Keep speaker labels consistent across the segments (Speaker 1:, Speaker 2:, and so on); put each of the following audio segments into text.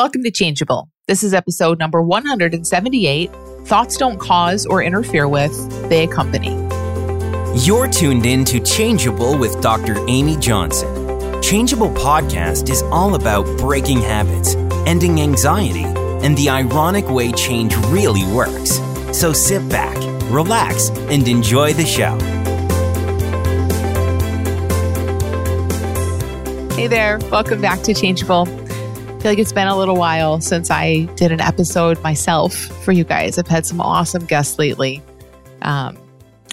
Speaker 1: Welcome to Changeable. This is episode number 178 Thoughts Don't Cause or Interfere with, They Accompany.
Speaker 2: You're tuned in to Changeable with Dr. Amy Johnson. Changeable podcast is all about breaking habits, ending anxiety, and the ironic way change really works. So sit back, relax, and enjoy the show.
Speaker 1: Hey there, welcome back to Changeable. Feel like it's been a little while since I did an episode myself for you guys. I've had some awesome guests lately. Um,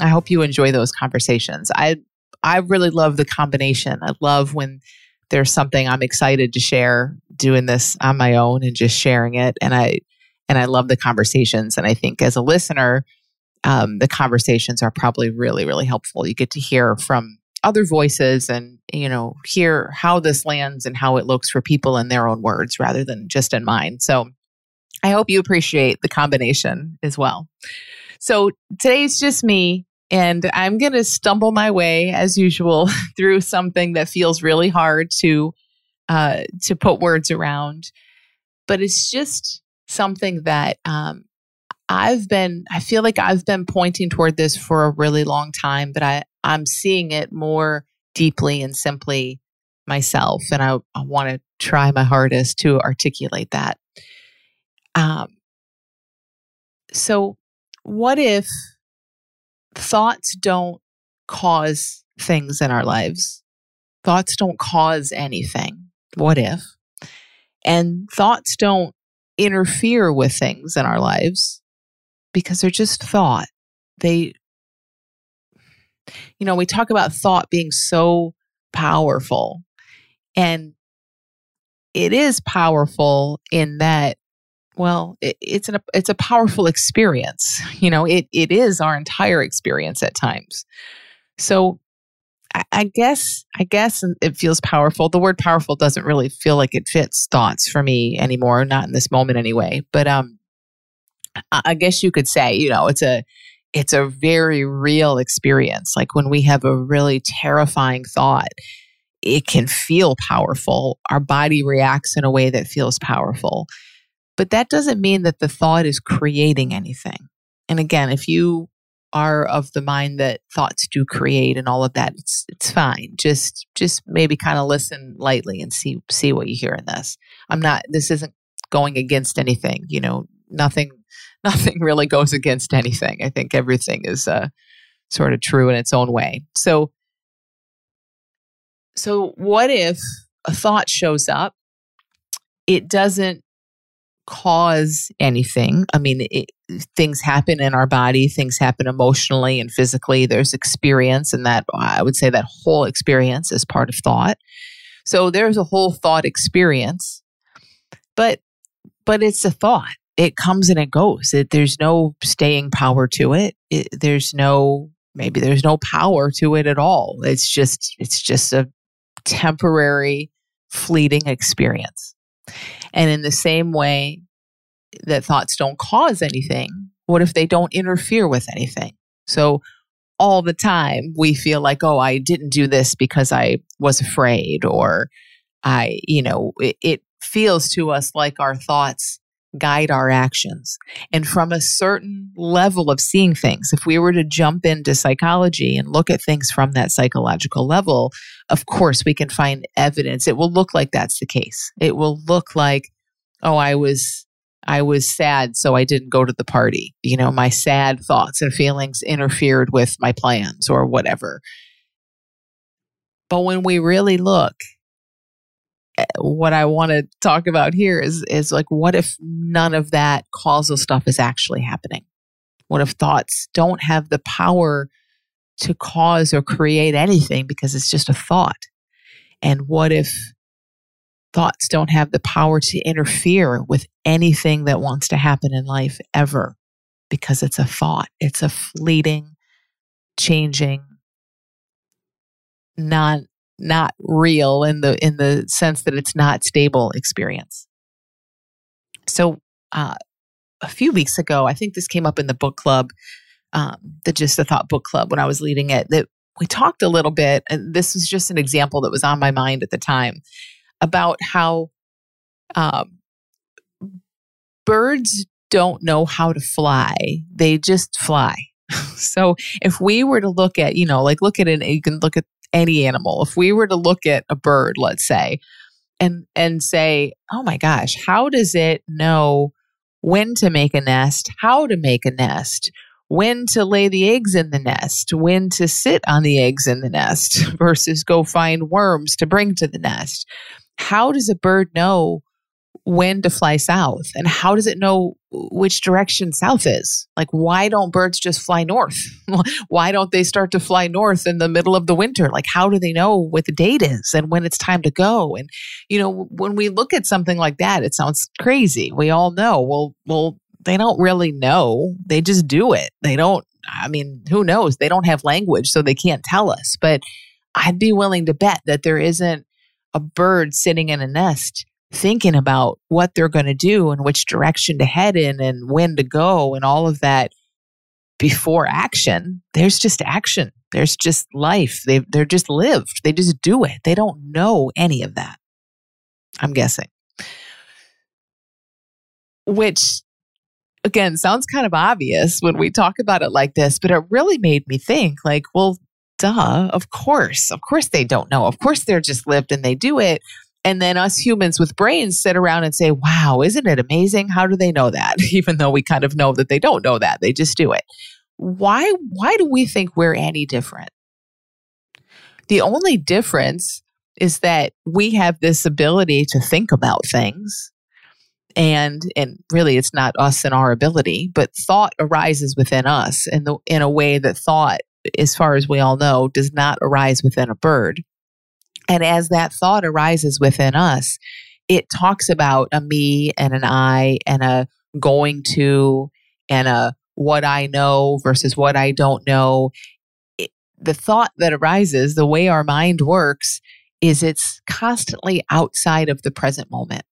Speaker 1: I hope you enjoy those conversations. I I really love the combination. I love when there's something I'm excited to share doing this on my own and just sharing it. And I and I love the conversations. And I think as a listener, um, the conversations are probably really really helpful. You get to hear from other voices and you know hear how this lands and how it looks for people in their own words rather than just in mine. So i hope you appreciate the combination as well. So today's just me and i'm going to stumble my way as usual through something that feels really hard to uh, to put words around. But it's just something that um, I've been, I feel like I've been pointing toward this for a really long time, but I, I'm seeing it more deeply and simply myself. And I, I want to try my hardest to articulate that. Um, so, what if thoughts don't cause things in our lives? Thoughts don't cause anything. What if? And thoughts don't interfere with things in our lives because they're just thought. They, you know, we talk about thought being so powerful, and it is powerful in that. Well, it, it's an it's a powerful experience. You know, it it is our entire experience at times. So I, I guess I guess it feels powerful. The word powerful doesn't really feel like it fits thoughts for me anymore, not in this moment anyway. But um I guess you could say, you know, it's a it's a very real experience. Like when we have a really terrifying thought, it can feel powerful. Our body reacts in a way that feels powerful. But that doesn't mean that the thought is creating anything. And again, if you are of the mind that thoughts do create and all of that, it's it's fine. Just just maybe kind of listen lightly and see see what you hear in this. I'm not this isn't going against anything, you know, nothing nothing really goes against anything. I think everything is uh, sort of true in its own way. So, so what if a thought shows up? It doesn't cause anything. I mean, it, things happen in our body, things happen emotionally and physically. There's experience, and that I would say that whole experience is part of thought. So there's a whole thought experience, but but it's a thought it comes and it goes. It, there's no staying power to it. it. There's no maybe there's no power to it at all. It's just it's just a temporary fleeting experience. And in the same way that thoughts don't cause anything, what if they don't interfere with anything? So all the time we feel like, oh, I didn't do this because I was afraid, or I, you know, it, it feels to us like our thoughts guide our actions. And from a certain level of seeing things, if we were to jump into psychology and look at things from that psychological level, of course, we can find evidence. It will look like that's the case. It will look like, oh, I was. I was sad, so I didn't go to the party. You know, my sad thoughts and feelings interfered with my plans or whatever. But when we really look what I want to talk about here is is like what if none of that causal stuff is actually happening? What if thoughts don't have the power to cause or create anything because it's just a thought? And what if thoughts don't have the power to interfere with anything that wants to happen in life ever because it's a thought? It's a fleeting, changing, non not real in the in the sense that it's not stable experience. So uh, a few weeks ago, I think this came up in the book club, um, the Just a Thought book club when I was leading it. That we talked a little bit, and this is just an example that was on my mind at the time about how um, birds don't know how to fly, they just fly. so if we were to look at, you know, like look at an, you can look at any animal. If we were to look at a bird, let's say, and and say, "Oh my gosh, how does it know when to make a nest, how to make a nest, when to lay the eggs in the nest, when to sit on the eggs in the nest versus go find worms to bring to the nest?" How does a bird know when to fly south and how does it know which direction south is? Like why don't birds just fly north? Why don't they start to fly north in the middle of the winter? Like how do they know what the date is and when it's time to go? And you know when we look at something like that it sounds crazy. We all know. Well well they don't really know. They just do it. They don't i mean who knows? They don't have language so they can't tell us. But i'd be willing to bet that there isn't a bird sitting in a nest thinking about what they're going to do and which direction to head in and when to go and all of that before action. There's just action. There's just life. They they're just lived. They just do it. They don't know any of that i'm guessing. Which again sounds kind of obvious when we talk about it like this but it really made me think like well duh of course. Of course they don't know. Of course they're just lived and they do it and then us humans with brains sit around and say, wow, isn't it amazing? How do they know that? Even though we kind of know that they don't know that. They just do it. Why, why do we think we're any different? The only difference is that we have this ability to think about things. And, and really it's not us and our ability, but thought arises within us in the, in a way that thought, as far as we all know, does not arise within a bird. And as that thought arises within us, it talks about a me and an I and a going to and a what I know versus what I don't know. It, the thought that arises, the way our mind works, is it's constantly outside of the present moment.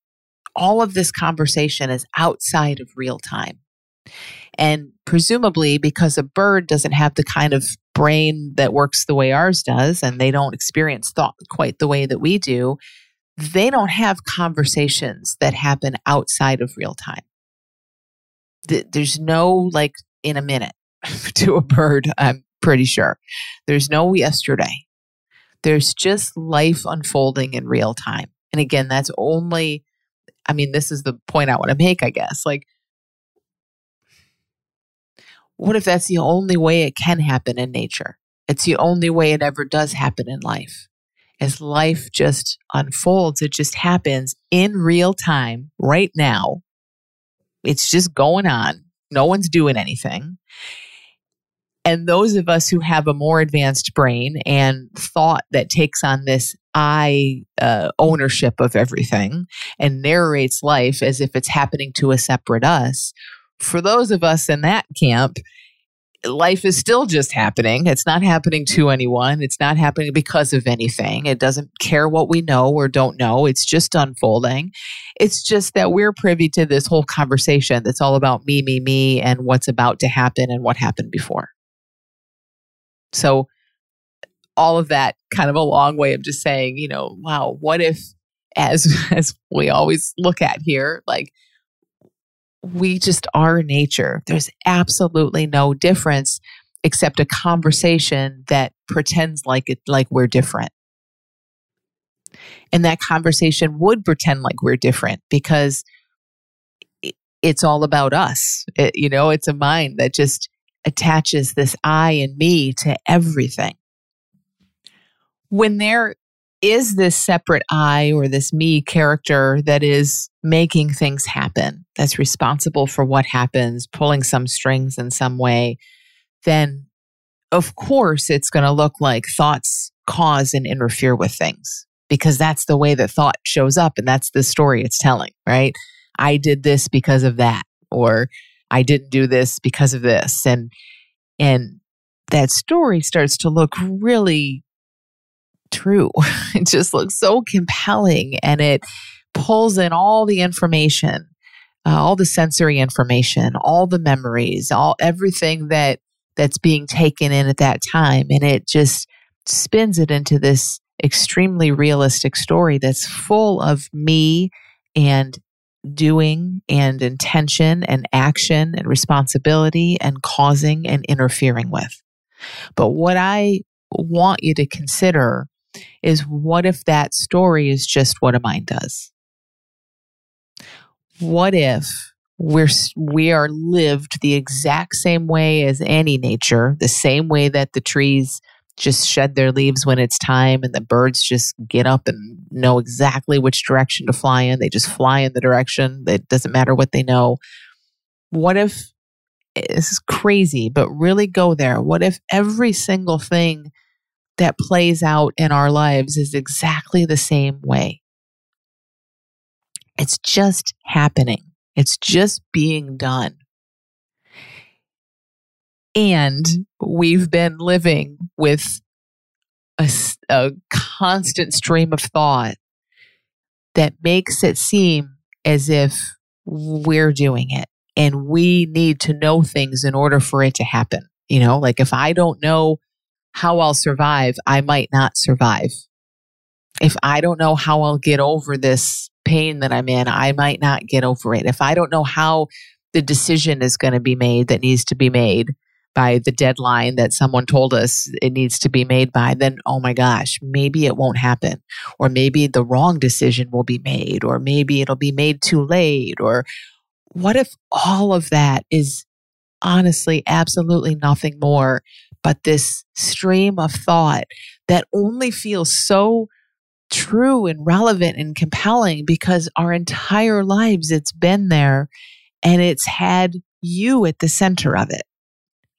Speaker 1: All of this conversation is outside of real time. And presumably, because a bird doesn't have the kind of brain that works the way ours does, and they don't experience thought quite the way that we do, they don't have conversations that happen outside of real time. There's no like in a minute to a bird, I'm pretty sure. There's no yesterday. There's just life unfolding in real time. And again, that's only, I mean, this is the point I want to make, I guess. Like, what if that's the only way it can happen in nature? It's the only way it ever does happen in life. As life just unfolds, it just happens in real time right now. It's just going on. No one's doing anything. And those of us who have a more advanced brain and thought that takes on this I uh, ownership of everything and narrates life as if it's happening to a separate us, for those of us in that camp, life is still just happening. It's not happening to anyone. It's not happening because of anything. It doesn't care what we know or don't know. It's just unfolding. It's just that we're privy to this whole conversation that's all about me, me, me, and what's about to happen and what happened before. So, all of that kind of a long way of just saying, you know, wow, what if, as as we always look at here, like we just are nature. There's absolutely no difference except a conversation that pretends like it like we're different. And that conversation would pretend like we're different because it's all about us. It, you know, it's a mind that just attaches this I and me to everything. When there is this separate I or this me character that is making things happen, that's responsible for what happens, pulling some strings in some way, then of course it's going to look like thoughts cause and interfere with things because that's the way that thought shows up and that's the story it's telling, right? I did this because of that or I didn't do this because of this and and that story starts to look really true. it just looks so compelling and it pulls in all the information, uh, all the sensory information, all the memories, all everything that that's being taken in at that time and it just spins it into this extremely realistic story that's full of me and doing and intention and action and responsibility and causing and interfering with. But what I want you to consider is what if that story is just what a mind does? What if we're we are lived the exact same way as any nature, the same way that the trees just shed their leaves when it's time and the birds just get up and know exactly which direction to fly in. They just fly in the direction. It doesn't matter what they know. What if eh, this is crazy, but really go there? What if every single thing that plays out in our lives is exactly the same way? It's just happening. It's just being done. And we've been living with a, a constant stream of thought that makes it seem as if we're doing it and we need to know things in order for it to happen. You know, like if I don't know how I'll survive, I might not survive. If I don't know how I'll get over this pain that I'm in, I might not get over it. If I don't know how the decision is going to be made that needs to be made, by the deadline that someone told us it needs to be made by, then oh my gosh, maybe it won't happen. Or maybe the wrong decision will be made, or maybe it'll be made too late. Or what if all of that is honestly absolutely nothing more but this stream of thought that only feels so true and relevant and compelling because our entire lives it's been there and it's had you at the center of it.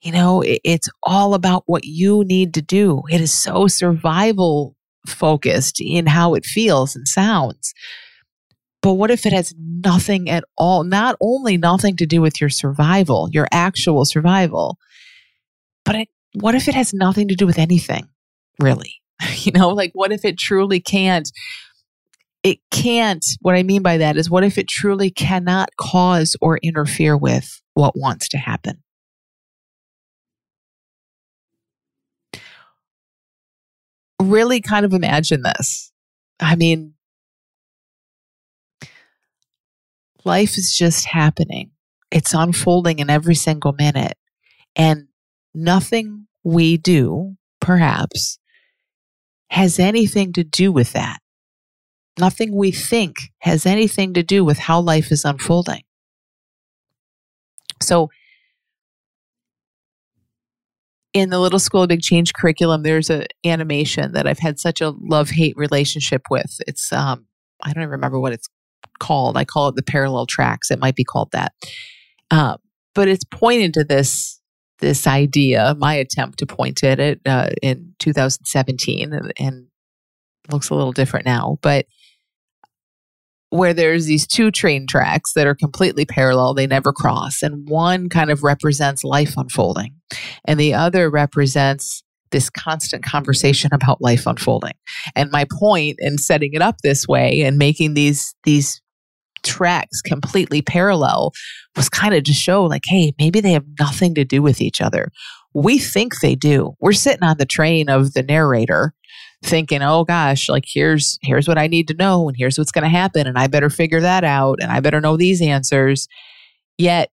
Speaker 1: You know, it's all about what you need to do. It is so survival focused in how it feels and sounds. But what if it has nothing at all, not only nothing to do with your survival, your actual survival, but it, what if it has nothing to do with anything, really? You know, like what if it truly can't? It can't, what I mean by that is, what if it truly cannot cause or interfere with what wants to happen? really kind of imagine this. I mean, life is just happening, it's unfolding in every single minute. And nothing we do, perhaps, has anything to do with that. Nothing we think has anything to do with how life is unfolding. So, in the Little School of Big Change curriculum, there's an animation that I've had such a love hate relationship with. It's um, I don't even remember what it's called. I call it the parallel tracks. It might be called that, uh, but it's pointed to this this idea. My attempt to point at it uh, in 2017, and, and looks a little different now, but where there's these two train tracks that are completely parallel, they never cross. And one kind of represents life unfolding, and the other represents this constant conversation about life unfolding. And my point in setting it up this way and making these these tracks completely parallel was kind of to show like hey maybe they have nothing to do with each other we think they do we're sitting on the train of the narrator thinking, oh gosh, like here's here's what I need to know and here's what's going to happen and I better figure that out and I better know these answers. Yet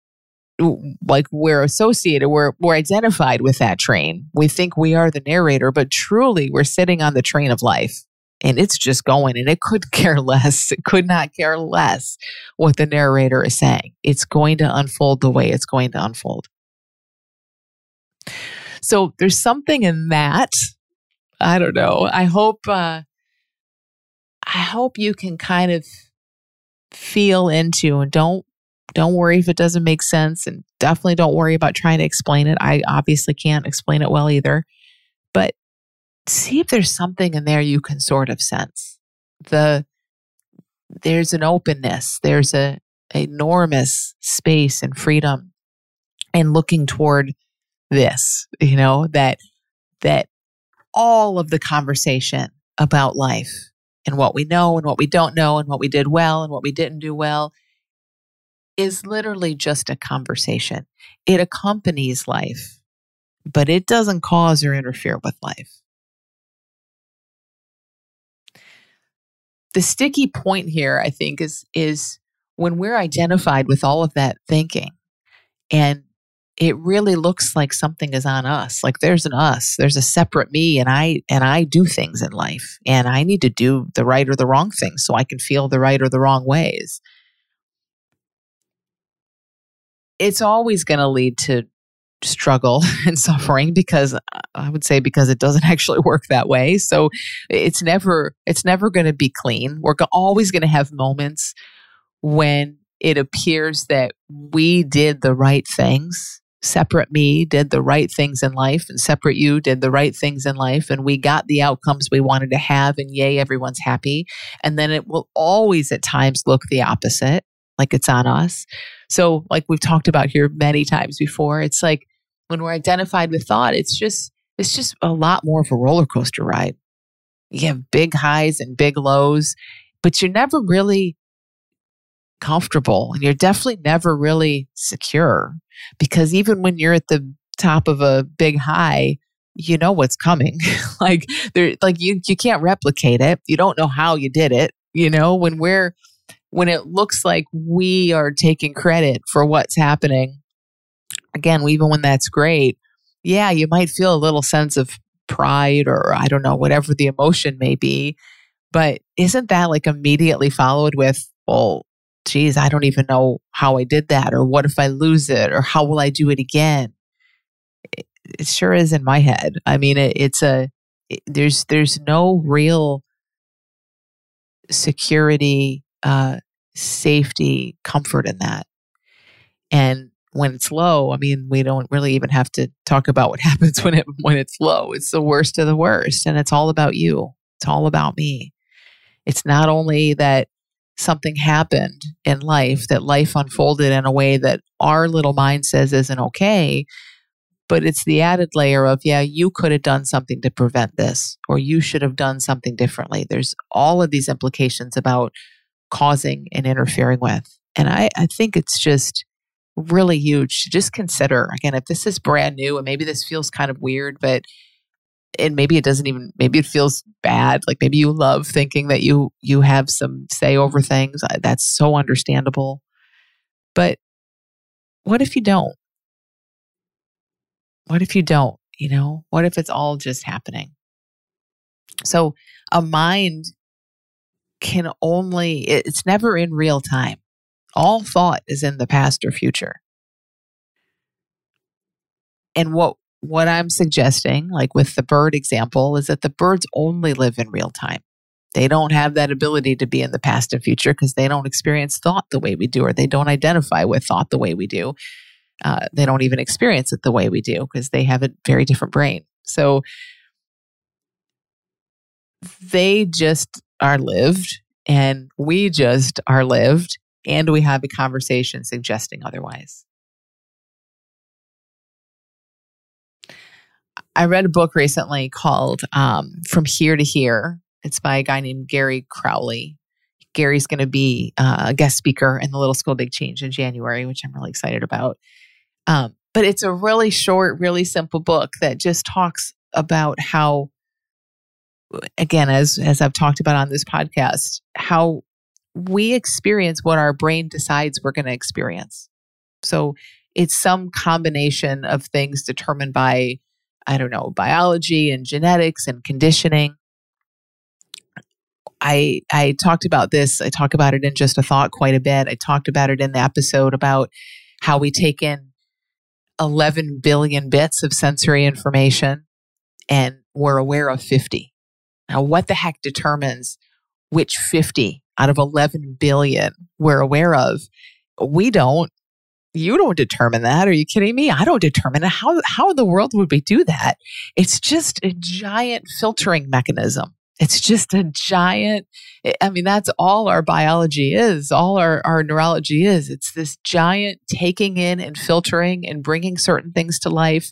Speaker 1: like we're associated, we're we're identified with that train. We think we are the narrator, but truly we're sitting on the train of life and it's just going and it could care less. It could not care less what the narrator is saying. It's going to unfold the way it's going to unfold. So there's something in that I don't know. I hope uh, I hope you can kind of feel into and don't don't worry if it doesn't make sense and definitely don't worry about trying to explain it. I obviously can't explain it well either. But see if there's something in there you can sort of sense. The there's an openness, there's a enormous space and freedom and looking toward this, you know, that that all of the conversation about life and what we know and what we don't know and what we did well and what we didn't do well is literally just a conversation. It accompanies life, but it doesn't cause or interfere with life. The sticky point here, I think, is, is when we're identified with all of that thinking and it really looks like something is on us like there's an us there's a separate me and i and i do things in life and i need to do the right or the wrong things so i can feel the right or the wrong ways. It's always going to lead to struggle and suffering because i would say because it doesn't actually work that way. So it's never it's never going to be clean. We're always going to have moments when it appears that we did the right things separate me did the right things in life and separate you did the right things in life and we got the outcomes we wanted to have and yay everyone's happy. And then it will always at times look the opposite like it's on us so like we've talked about here many times before it's like when we're identified with thought it's just it's just a lot more of a roller coaster ride. You have big highs and big lows but you're never really comfortable and you're definitely never really secure because even when you're at the top of a big high you know what's coming. Like there like you you can't replicate it. You don't know how you did it you know? When we're when it looks like we are taking credit for what's happening again even when that's great yeah you might feel a little sense of pride or i don't know whatever the emotion may be but isn't that like immediately followed with well geez, I don't even know how I did that, or what if I lose it, or how will I do it again? It, it sure is in my head. I mean, it, it's a it, there's there's no real security, uh, safety, comfort in that. And when it's low, I mean, we don't really even have to talk about what happens when it when it's low. It's the worst of the worst, and it's all about you. It's all about me. It's not only that something happened in life, that life unfolded in a way that our little mind says isn't okay. But it's the added layer of, yeah, you could have done something to prevent this, or you should have done something differently. There's all of these implications about causing and interfering with. And I, I think it's just really huge to just consider. Again, if this is brand new and maybe this feels kind of weird, but and maybe it doesn't even maybe it feels bad like maybe you love thinking that you you have some say over things that's so understandable but what if you don't what if you don't you know what if it's all just happening so a mind can only it's never in real time all thought is in the past or future and what what I'm suggesting, like with the bird example, is that the birds only live in real time. They don't have that ability to be in the past and future because they don't experience thought the way we do, or they don't identify with thought the way we do. Uh, they don't even experience it the way we do because they have a very different brain. So they just are lived, and we just are lived, and we have a conversation suggesting otherwise. I read a book recently called um, From Here to Here. It's by a guy named Gary Crowley. Gary's going to be uh, a guest speaker in the Little School Big Change in January, which I'm really excited about. Um, but it's a really short, really simple book that just talks about how, again, as as I've talked about on this podcast, how we experience what our brain decides we're going to experience. So it's some combination of things determined by I don't know, biology and genetics and conditioning. I I talked about this. I talk about it in just a thought quite a bit. I talked about it in the episode about how we take in 11 billion bits of sensory information and we're aware of 50. Now, what the heck determines which 50 out of 11 billion we're aware of? We don't you don't determine that. Are you kidding me? I don't determine it. How, how in the world would we do that? It's just a giant filtering mechanism. It's just a giant, eh, I mean, that's all our biology is, all our, our neurology is. It's this giant taking in and filtering and bringing certain things to life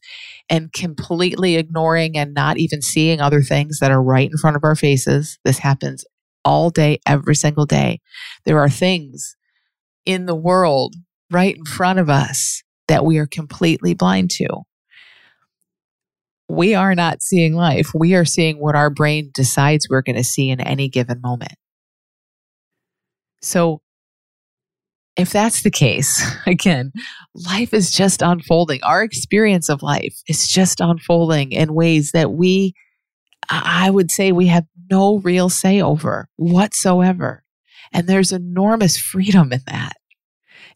Speaker 1: and completely ignoring and not even seeing other things that are right in front of our faces. This happens all day, every single day. There are things in the world right in front of us that we are completely blind to. We are not seeing life. We are seeing what our brain decides we're going to see in any given moment. So if that's the case, again, life is just unfolding. Our experience of life is just unfolding in ways that we, I would say, we have no real say over whatsoever. And there's enormous freedom in that.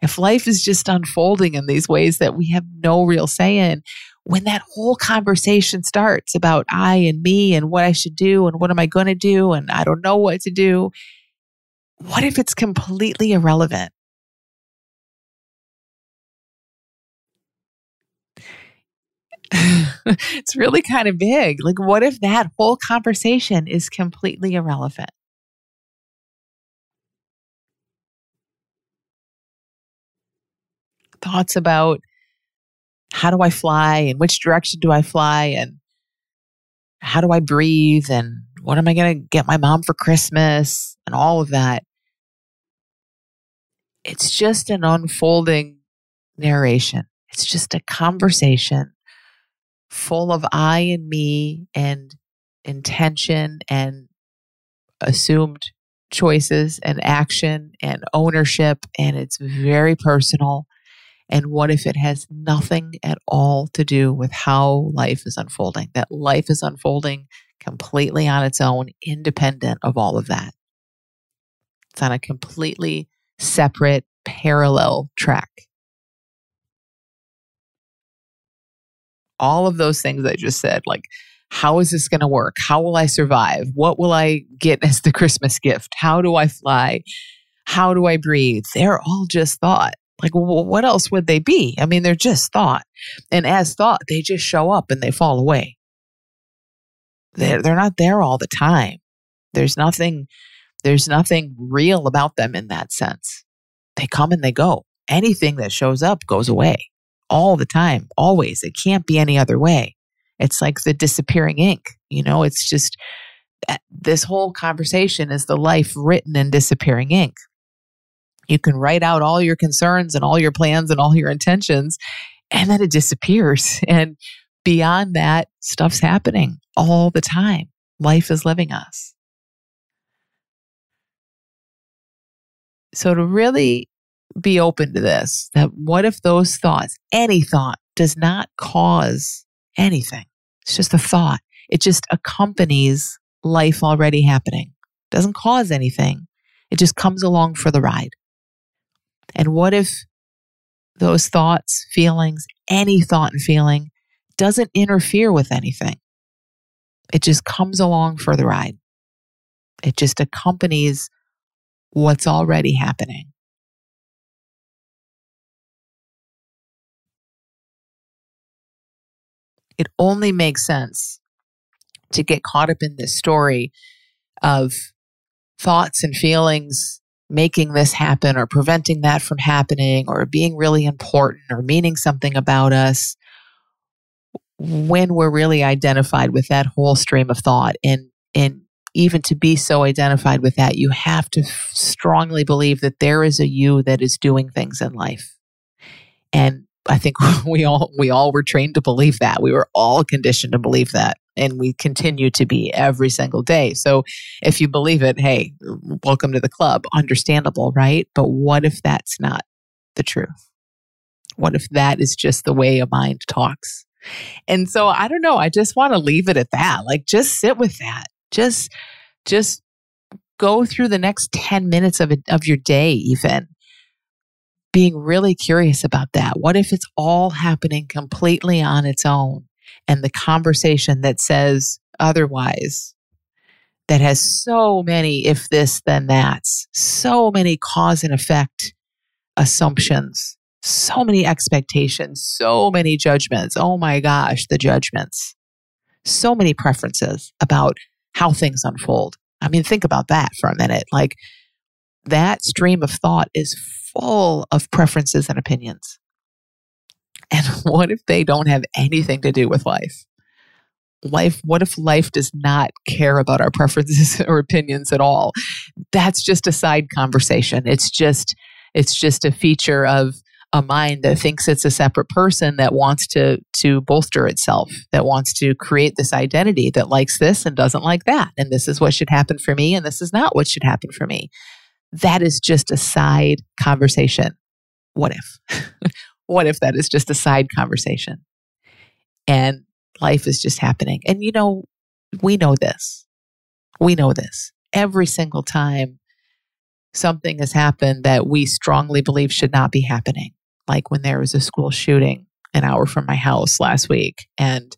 Speaker 1: If life is just unfolding in these ways that we have no real say in, when that whole conversation starts about I and me and what I should do and what am I going to do and I don't know what to do, what if it's completely irrelevant? it's really kind of big. Like, what if that whole conversation is completely irrelevant? Thoughts about how do I fly and which direction do I fly and how do I breathe and what am I going to get my mom for Christmas and all of that. It's just an unfolding narration. It's just a conversation full of I and me and intention and assumed choices and action and ownership. And it's very personal. And what if it has nothing at all to do with how life is unfolding? That life is unfolding completely on its own, independent of all of that. It's on a completely separate, parallel track. all of those things I just said, like, how is this going to work? How will I survive? What will I get as the Christmas gift? How do I fly? How do I breathe? They're all just thought. Like, what else would they be? I mean, they're just thought. And as thought, they just show up and they fall away. They're, they're not there all the time. There's nothing, there's nothing real about them in that sense. They come and they go. Anything that shows up goes away all the time, always. It can't be any other way. It's like the disappearing ink. You know, it's just eh, this whole conversation is the life written in disappearing ink. You can write out all your concerns and all your plans and all your intentions, and then it disappears. And beyond that, stuff's happening all the time. Life is living us. So, to really be open to this that what if those thoughts, any thought, does not cause anything? It's just a thought. It just accompanies life already happening, doesn't cause anything. It just comes along for the ride. And what if those thoughts, feelings, any thought and feeling doesn't interfere with anything? It just comes along for the ride. It just accompanies what's already happening. it only makes sense to get caught up in this story of thoughts and feelings making this happen or preventing that from happening or being really important or meaning something about us when we're really identified with that whole stream of thought and and even to be so identified with that you have to strongly believe that there is a you that is doing things in life and I think we all we all were trained to believe that. We were all conditioned to believe that and we continue to be every single day. So if you believe it, hey, welcome to the club. Understandable, right? But what if that's not the truth? What if that is just the way a mind talks? And so I don't know, I just want to leave it at that. Like just sit with that. Just just go through the next 10 minutes of it, of your day even being really curious about that. What if it's all happening completely on its own? And the conversation that says otherwise, that has so many if this, then that's, so many cause and effect assumptions, so many expectations, so many judgments. Oh my gosh, the judgments. So many preferences about how things unfold. I mean, think about that for a minute. Like that stream of thought is full of preferences and opinions. And what if they don't have anything to do with life? Life, what if life does not care about our preferences or opinions at all? That's just a side conversation. It's just, it's just a feature of a mind that thinks it's a separate person that wants to to bolster itself that wants to create this identity that likes this and doesn't like that and this is what should happen for me and this is not what should happen for me that is just a side conversation. What if? what if that is just a side conversation? And life is just happening. And you know, we know this. We know this. Every single time something has happened that we strongly believe should not be happening, like when there was a school shooting an hour from my house last week and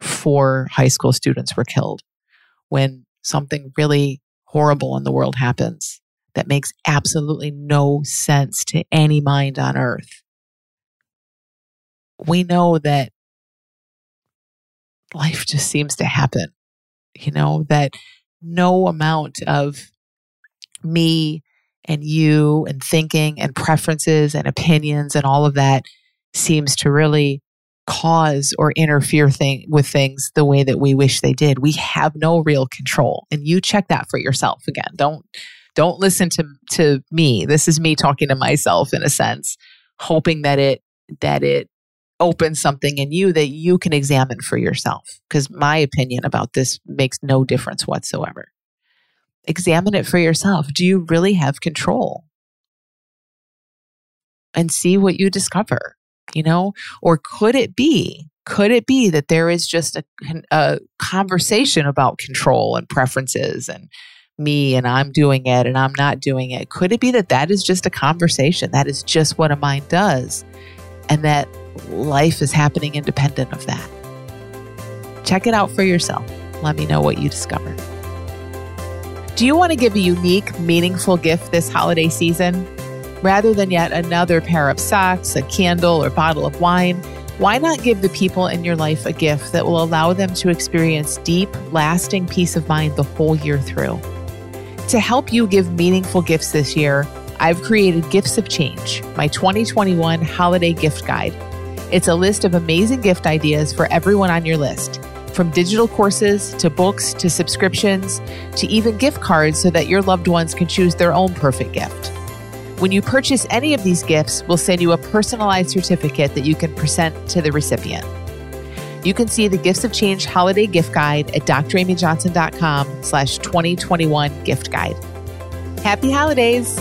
Speaker 1: four high school students were killed, when something really horrible in the world happens that makes absolutely no sense to any mind on earth. We know that life just seems to happen, you know, that no amount of me and you and thinking and preferences and opinions and all of that seems to really cause or interfere thing, with things the way that we wish they did. We have no real control. And you check that for yourself again. Don't don't listen to to me. This is me talking to myself in a sense, hoping that it that it opens something in you that you can examine for yourself because my opinion about this makes no difference whatsoever. Examine it for yourself. Do you really have control? And see what you discover you know? Or could it be, could it be that there is just a, a conversation about control and preferences and me and I'm doing it and I'm not doing it? Could it be that that is just a conversation? That is just what a mind does. And that life is happening independent of that. Check it out for yourself. Let me know what you discover. Do you want to give a unique, meaningful gift this holiday season? Rather than yet another pair of socks, a candle, or bottle of wine, why not give the people in your life a gift that will allow them to experience deep, lasting peace of mind the whole year through? To help you give meaningful gifts this year, I've created Gifts of Change, my 2021 holiday gift guide. It's a list of amazing gift ideas for everyone on your list, from digital courses to books to subscriptions to even gift cards so that your loved ones can choose their own perfect gift. When you purchase any of these gifts, we'll send you a personalized certificate that you can present to the recipient. You can see the Gifts of Change holiday gift guide at dramyjohnson.com slash 2021 gift guide. Happy holidays!